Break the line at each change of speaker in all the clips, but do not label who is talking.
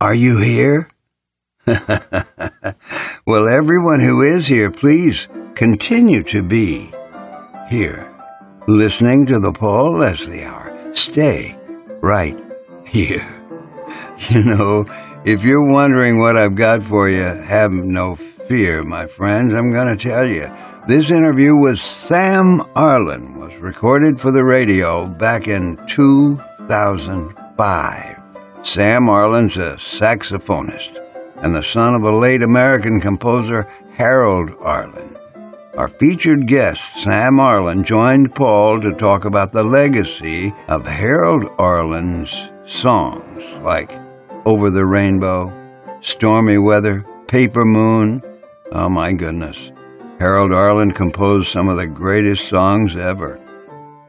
Are you here? well, everyone who is here, please continue to be here, listening to the Paul Leslie Hour. Stay right here. You know, if you're wondering what I've got for you, have no fear, my friends. I'm going to tell you. This interview with Sam Arlen was recorded for the radio back in 2005. Sam Arlen's a saxophonist and the son of a late American composer, Harold Arlen. Our featured guest, Sam Arlen, joined Paul to talk about the legacy of Harold Arlen's songs like Over the Rainbow, Stormy Weather, Paper Moon. Oh my goodness. Harold Arlen composed some of the greatest songs ever.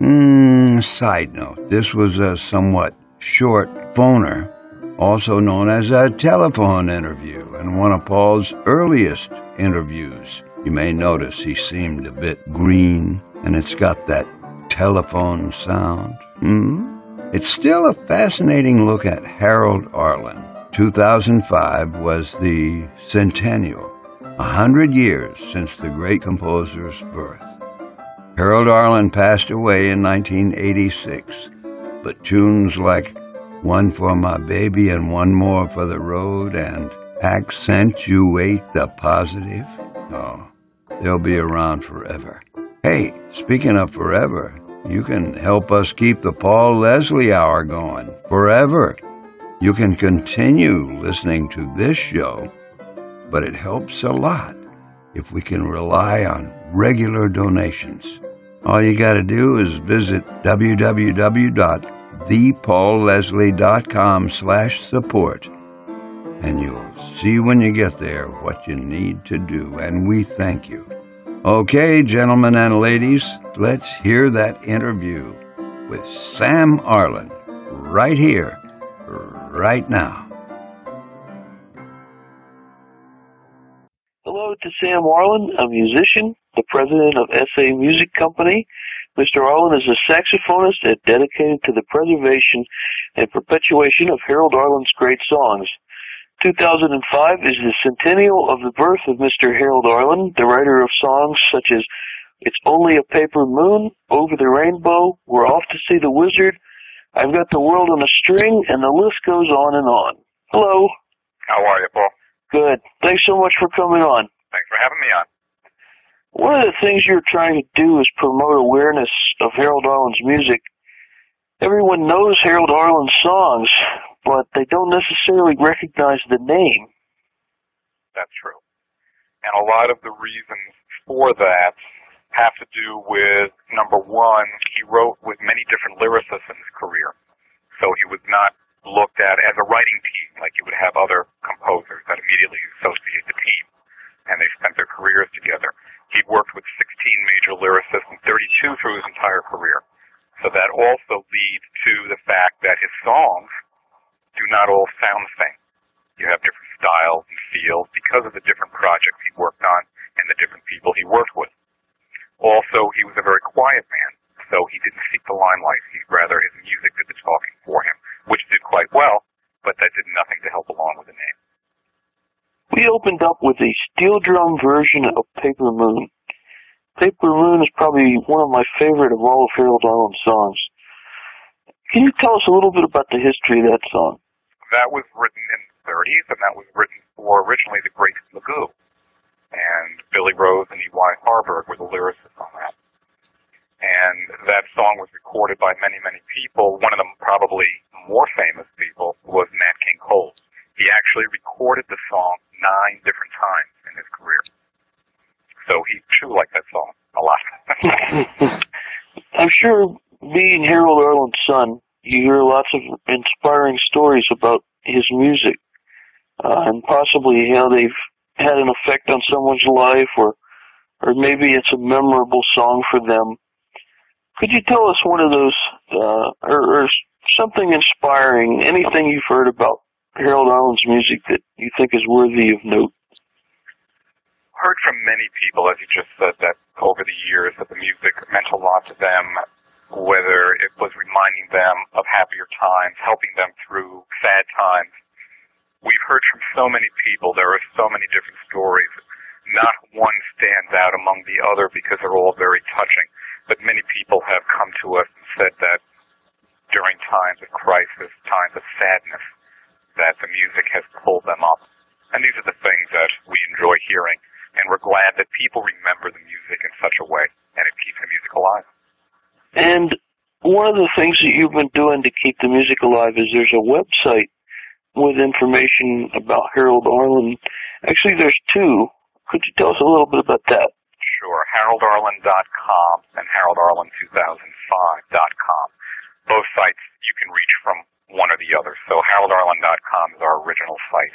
Mm, side note, this was a somewhat short phoner, also known as a telephone interview, and one of Paul's earliest interviews. You may notice he seemed a bit green, and it's got that telephone sound. Hmm? It's still a fascinating look at Harold Arlen. 2005 was the centennial, a hundred years since the great composer's birth. Harold Arlen passed away in 1986, but tunes like One for My Baby and One More for the Road and Accentuate the Positive, oh, they'll be around forever. Hey, speaking of forever, you can help us keep the Paul Leslie Hour going forever. You can continue listening to this show, but it helps a lot if we can rely on regular donations. All you got to do is visit www.thepaulleslie.com slash support and you'll see when you get there what you need to do, and we thank you. Okay, gentlemen and ladies, let's hear that interview with Sam Arlen right here, right now.
Hello to Sam Arlen, a musician, the president of SA Music Company. Mr. Arlen is a saxophonist and dedicated to the preservation and perpetuation of Harold Arlen's great songs. 2005 is the centennial of the birth of Mr. Harold Arlen, the writer of songs such as It's Only a Paper Moon, Over the Rainbow, We're Off to See the Wizard, I've Got the World on a String, and the list goes on and on. Hello.
How are you, Paul?
Good. Thanks so much for coming on.
Thanks for having me on.
One of the things you're trying to do is promote awareness of Harold Arlen's music. Everyone knows Harold Arlen's songs, but they don't necessarily recognize the name.
That's true. And a lot of the reasons for that have to do with number one, he wrote with many different lyricists in his career. So he was not looked at as a writing team like you would have other composers that immediately associate the team and they spent their careers together. He worked with 16 major lyricists and 32 through his entire career. So that also leads to the fact that his songs do not all sound the same. You have different styles and feels because of the different projects he worked on and the different people he worked with. Also, he was a very quiet man, so he didn't seek the limelight. He rather his music did the talking for him, which did quite well, but that did nothing to help along with the name.
We opened up with a steel drum version of Paper Moon. Paper Moon is probably one of my favorite of all of Harold Arlen's songs. Can you tell us a little bit about the history of that song?
That was written in the 30s, and that was written for originally the Great Magoo. And Billy Rose and E.Y. Harburg were the lyricists on that. And that song was recorded by many, many people. One of them, probably more famous people, was Nat King Cole. He actually recorded the song nine different times in his career. So he too liked that song a lot.
I'm sure being Harold Arlen's son, you hear lots of inspiring stories about his music, uh, and possibly how they've had an effect on someone's life, or or maybe it's a memorable song for them. Could you tell us one of those, uh, or, or something inspiring, anything you've heard about Harold Arlen's music that you think is worthy of note?
Heard from many people, as you just said, that over the years that the music meant a lot to them whether it was reminding them of happier times, helping them through sad times. we've heard from so many people. There are so many different stories. Not one stands out among the other because they're all very touching. But many people have come to us and said that during times of crisis, times of sadness, that the music has pulled them up. And these are the things that we enjoy hearing. And we're glad that people remember the music in such a way, and it keeps the music alive.
And one of the things that you've been doing to keep the music alive is there's a website with information about Harold Arlen. Actually, there's two. Could you tell us a little bit about that?
Sure. HaroldArlen.com and HaroldArlen2005.com. Both sites you can reach from one or the other. So HaroldArlen.com is our original site.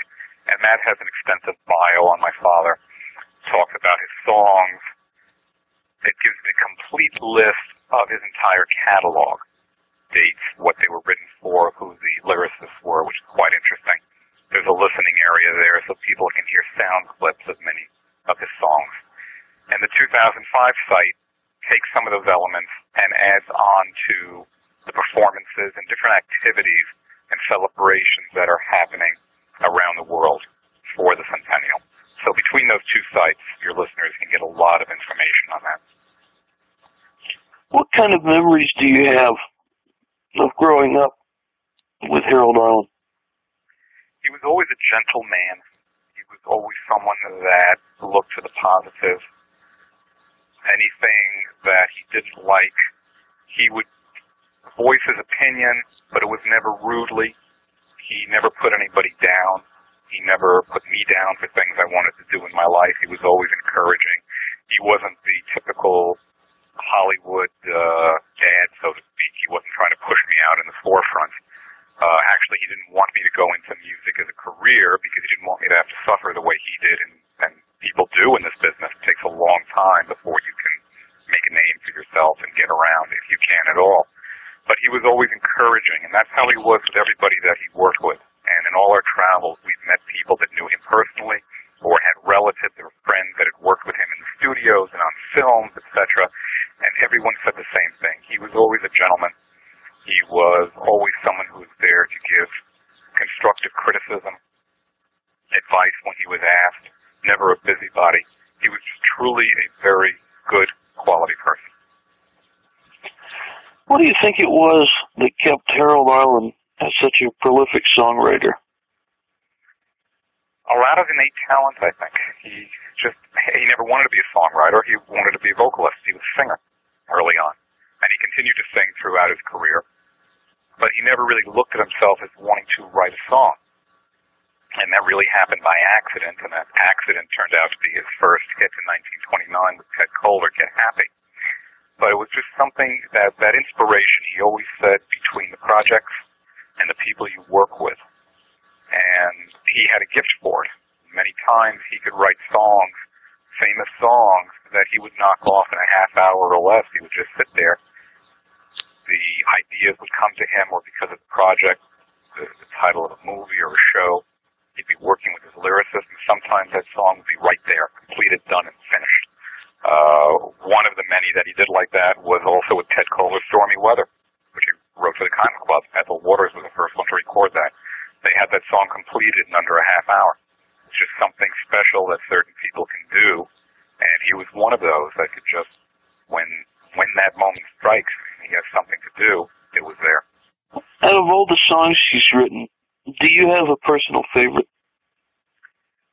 And that has an extensive bio on my father. Talks about his songs. It gives the complete list of his entire catalog. Dates, what they were written for, who the lyricists were, which is quite interesting. There's a listening area there so people can hear sound clips of many of his songs. And the 2005 site takes some of those elements and adds on to the performances and different activities and celebrations that are happening around the world for the centennial. So between those two sites, your listeners can get a lot of information on that.
What kind of memories do you have of growing up with Harold Arlen?
He was always a gentle man. He was always someone that looked to the positive anything that he didn't like, he would voice his opinion, but it was never rudely. He never put anybody down. He never put me down for things I wanted to do in my life. He was always encouraging. He wasn't the typical Hollywood uh, dad, so to speak. He wasn't trying to push me out in the forefront. Uh, actually, he didn't want me to go into music as a career because he didn't want me to have to suffer the way he did and, and people do in this business. It takes a long time before you can make a name for yourself and get around if you can at all. But he was always encouraging, and that's how he was with everybody that he worked with. And in all our travels, we've met people that knew him personally or had relatives or friends that had worked with him in the studios and on films, etc. And everyone said the same thing. He was always a gentleman. He was always someone who was there to give constructive criticism, advice when he was asked, never a busybody. He was truly a very good quality person.
What do you think it was that kept Harold Arlen as such a prolific songwriter?
A lot of innate talent, I think. He just, he never wanted to be a songwriter. He wanted to be a vocalist. He was a singer early on. And he continued to sing throughout his career. But he never really looked at himself as wanting to write a song and that really happened by accident, and that accident turned out to be his first hit in 1929 with Ted Koehler, Get Happy. But it was just something that, that inspiration, he always said, between the projects and the people you work with. And he had a gift it. Many times he could write songs, famous songs, that he would knock off in a half hour or less. He would just sit there. The ideas would come to him, or because of the project, the, the title of a movie or a show, He'd be working with his lyricist, and sometimes that song would be right there, completed, done, and finished. Uh, one of the many that he did like that was also with Ted Koehler's Stormy Weather, which he wrote for the Cotton Club. Ethel Waters was the first one to record that. They had that song completed in under a half hour. It's just something special that certain people can do, and he was one of those that could just, when when that moment strikes, and he has something to do, it was there.
Out of all the songs he's written, do you have a personal favorite?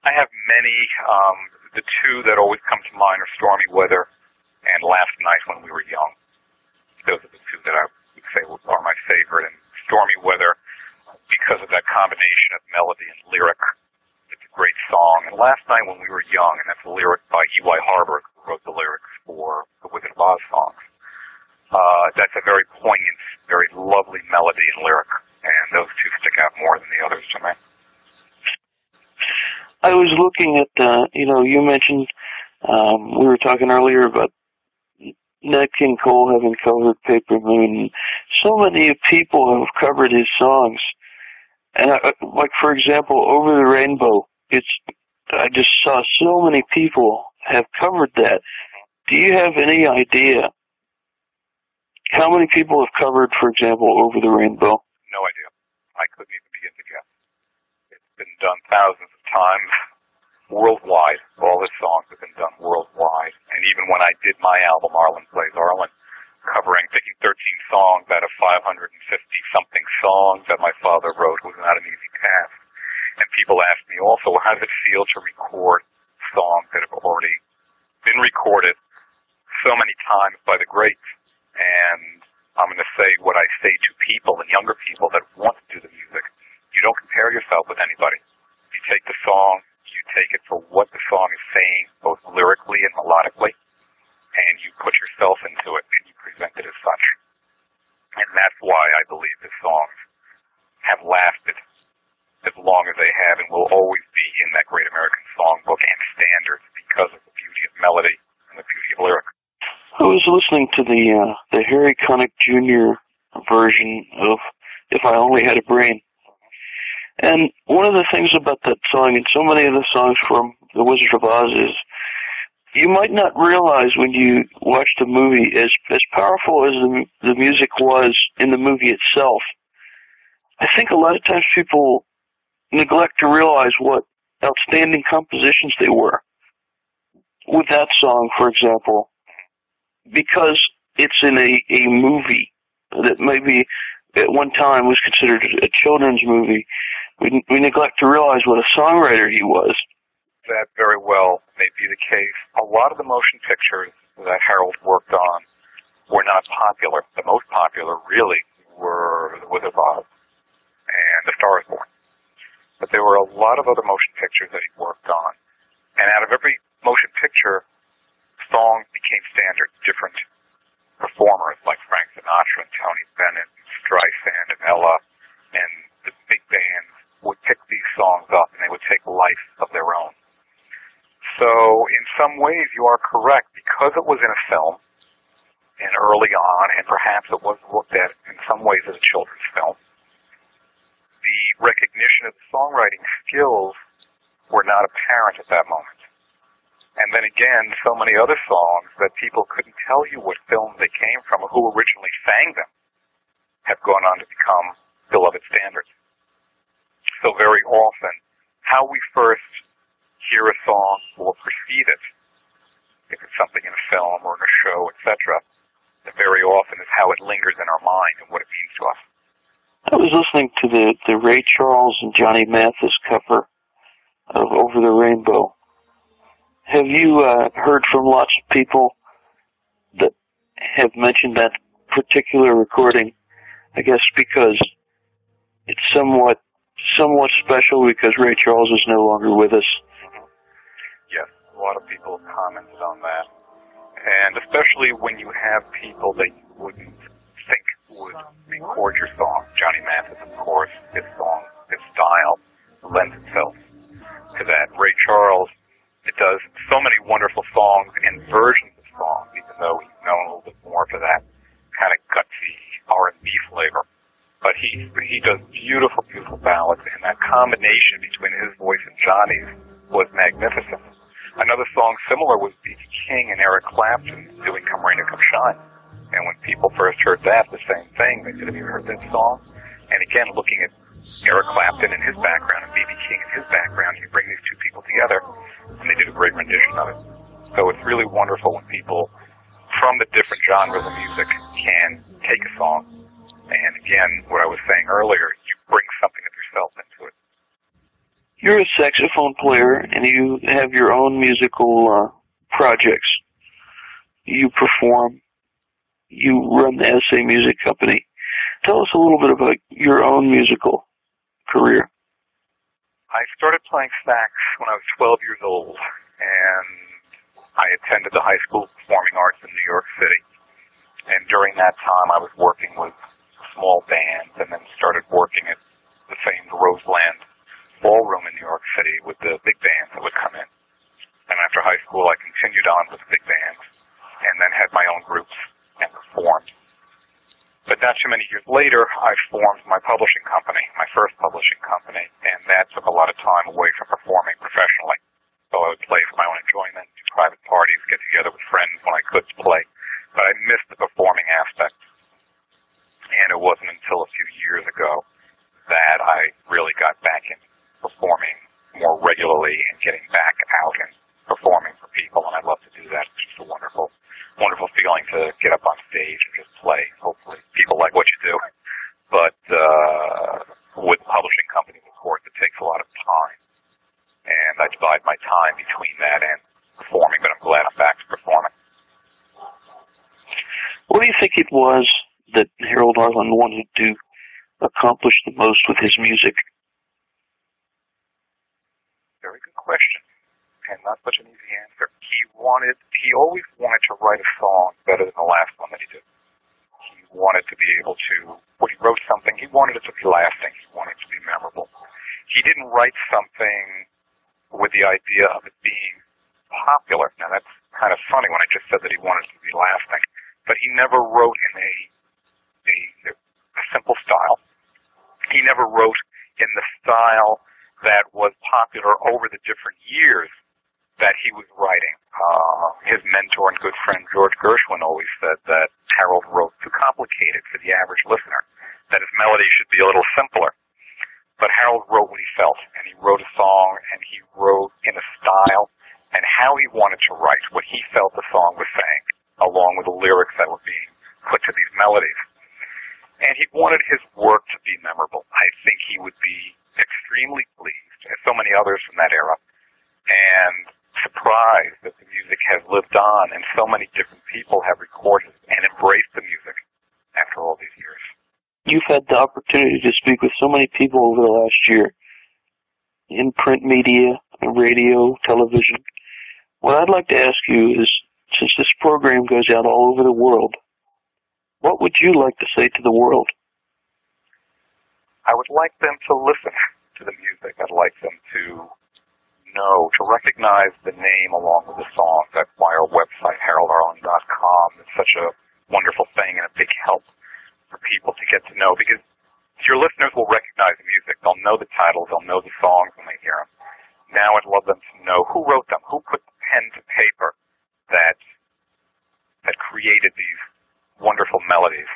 I have many. Um, the two that always come to mind are Stormy Weather and Last Night When We Were Young. Those are the two that I would say are my favorite. And Stormy Weather, because of that combination of melody and lyric, it's a great song. And Last Night When We Were Young, and that's a lyric by E.Y. Harburg, who wrote the lyrics for the Wizard of Oz songs. Uh, that's a very poignant, very lovely melody and lyric and those two stick out more than the others to me.
I was looking at, uh, you know, you mentioned, um, we were talking earlier about Nat King Cole having covered Paper Moon. So many people have covered his songs. And I, like, for example, Over the Rainbow, it's, I just saw so many people have covered that. Do you have any idea how many people have covered, for example, Over the Rainbow?
no idea. I couldn't even begin to guess. It's been done thousands of times worldwide. All his songs have been done worldwide. And even when I did my album, Arlen Plays Arlen, covering, picking 13 songs out of 550 something songs that my father wrote was not an easy task. And people ask me also, how does it feel to record songs that have already been recorded so many times by the greats? And I'm going to say what I say to people and younger people that want to do the music. You don't compare yourself with anybody. You take the song, you take it for what the song is saying, both lyrically and melodically, and you put yourself into it and it as such. And that's why I believe the songs have lasted as long as they have and will always be in that great American songbook and standards because of the beauty of melody and the beauty of lyric.
I was listening to the uh, the Harry Connick Jr. version of "If I Only Had a Brain," and one of the things about that song and so many of the songs from The Wizard of Oz is you might not realize when you watch the movie as as powerful as the the music was in the movie itself. I think a lot of times people neglect to realize what outstanding compositions they were. With that song, for example, because it's in a, a movie that maybe at one time was considered a children's movie, we, we neglect to realize what a songwriter he was.
That very well may be the case. A lot of the motion pictures that Harold worked on were not popular. The most popular, really, were The Wizard of Oz and The Star is Born. But there were a lot of other motion pictures that he worked on. And out of every motion picture, songs became standard. Different performers like Frank Sinatra and Tony Bennett and Streisand and Ella and the big bands would pick these songs up and they would take life of their own. So in some ways you are correct because it was in a film and early on and perhaps it was looked at in some ways as a children's film. The recognition of the songwriting skills were not apparent at that moment. And then again, so many other songs that people couldn't tell you what film they came from or who originally sang them have gone on to become beloved standards. So very often, how we first hear a song or perceive it, if it's something in a film or in a show, etc., very often is how it lingers in our mind and what it means to us.
I was listening to the, the Ray Charles and Johnny Mathis cover of Over the Rainbow have you uh, heard from lots of people that have mentioned that particular recording? I guess because it's somewhat somewhat special because Ray Charles is no longer with us.
Lot of people have commented on that, and especially when you have people that you wouldn't think would record your song. Johnny Mathis, of course, his song, his style lends itself to that. Ray Charles it does so many wonderful songs and versions of songs, even though he's known a little bit more for that kind of gutsy R&B flavor. But he he does beautiful, beautiful ballads, and that combination between his voice and Johnny's was magnificent. Another song similar was B.B. King and Eric Clapton doing "Come Rain or Come Shine," and when people first heard that, the same thing. They said, "Have you heard that song?" And again, looking at Eric Clapton and his background and B.B. King and his background, you bring these two people together, and they did a great rendition of it. So it's really wonderful when people from the different genres of music can take a song, and again, what I was saying earlier, you bring something of yourself it.
You're a saxophone player, and you have your own musical uh, projects. You perform. You run the SA Music Company. Tell us a little bit about your own musical career.
I started playing sax when I was 12 years old, and I attended the High School of Performing Arts in New York City. And during that time, I was working with small bands, and then started working at the famed Roseland Ballroom in New York City with the big bands that would come in. And after high school, I continued on with the big bands, and then had my own groups and performed. But not too many years later, I formed my publishing company, my first publishing company, and that took a lot of time away from performing professionally. So I would play for my own enjoyment, private parties, get together with friends when I could play. But I missed the performing aspect. And it wasn't until a few years ago that I really got back into performing time between that and performing, but I'm glad I'm back to performing.
What do you think it was that Harold Arlen wanted to accomplish the most with his music?
Very good question, and not such an easy answer. He wanted, he always wanted to write a song better than the last one that he did. He wanted to be able to, when he wrote something, he wanted it to be lasting. He wanted it to be memorable. He didn't write something with the idea of it being popular. Now that's kind of funny when I just said that he wanted to be lasting, but he never wrote in a a, a simple style. He never wrote in the style that was popular over the different years that he was writing. Uh, his mentor and good friend George Gershwin always said that Harold wrote too complicated for the average listener, that his melody should be a little simpler. But Harold wrote what he felt, and he wrote a song, and he wrote in a style, and how he wanted to write, what he felt the song was saying, along with the lyrics that were being put to these melodies. And he wanted his work to be memorable. I think he would be extremely pleased, as so many others from that era, and surprised that the music has lived on and so many different people have recorded and embraced the music after all these years.
You've had the opportunity to speak with so many people over the last year in print media, radio, television. What I'd like to ask you is, since this program goes out all over the world, what would you like to say to the world?
I would like them to listen to the music. I'd like them to know, to recognize the name along with the song. That's why our website, HaroldArlen.com, is such a wonderful thing and a big help for people to get to know because your listeners will recognize the music. They'll know the titles. They'll know the songs when they hear them. Now I'd love them to know who wrote them, who put the pen to paper that that created these wonderful melodies.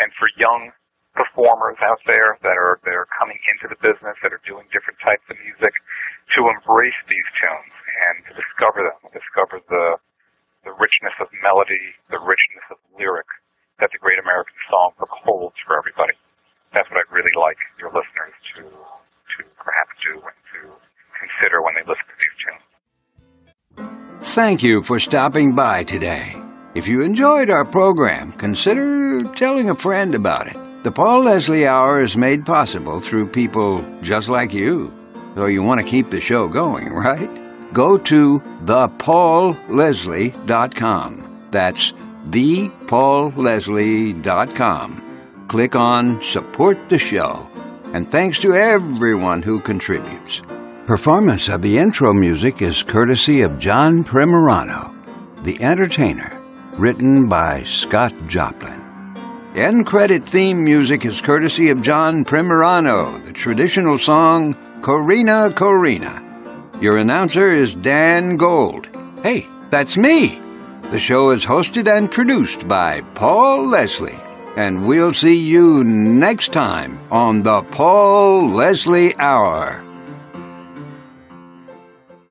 And for young performers out there that are that are coming into the business, that are doing different types of music, to embrace these tunes and to discover them, discover the the richness of melody, the richness of lyric that the Great American Songbook holds for everybody. That's what I'd really like your listeners to to perhaps do and to consider when they listen to these tunes.
Thank you for stopping by today. If you enjoyed our program, consider telling a friend about it. The Paul Leslie Hour is made possible through people just like you. So you want to keep the show going, right? Go to thepaulleslie.com. That's thepaulleslie.com. Click on Support the Show. And thanks to everyone who contributes. Performance of the intro music is courtesy of John Primorano, The Entertainer written by Scott Joplin. End credit theme music is courtesy of John Primorano, the traditional song Corina Corina. Your announcer is Dan Gold. Hey, that's me. The show is hosted and produced by Paul Leslie. And we'll see you next time on the Paul Leslie Hour.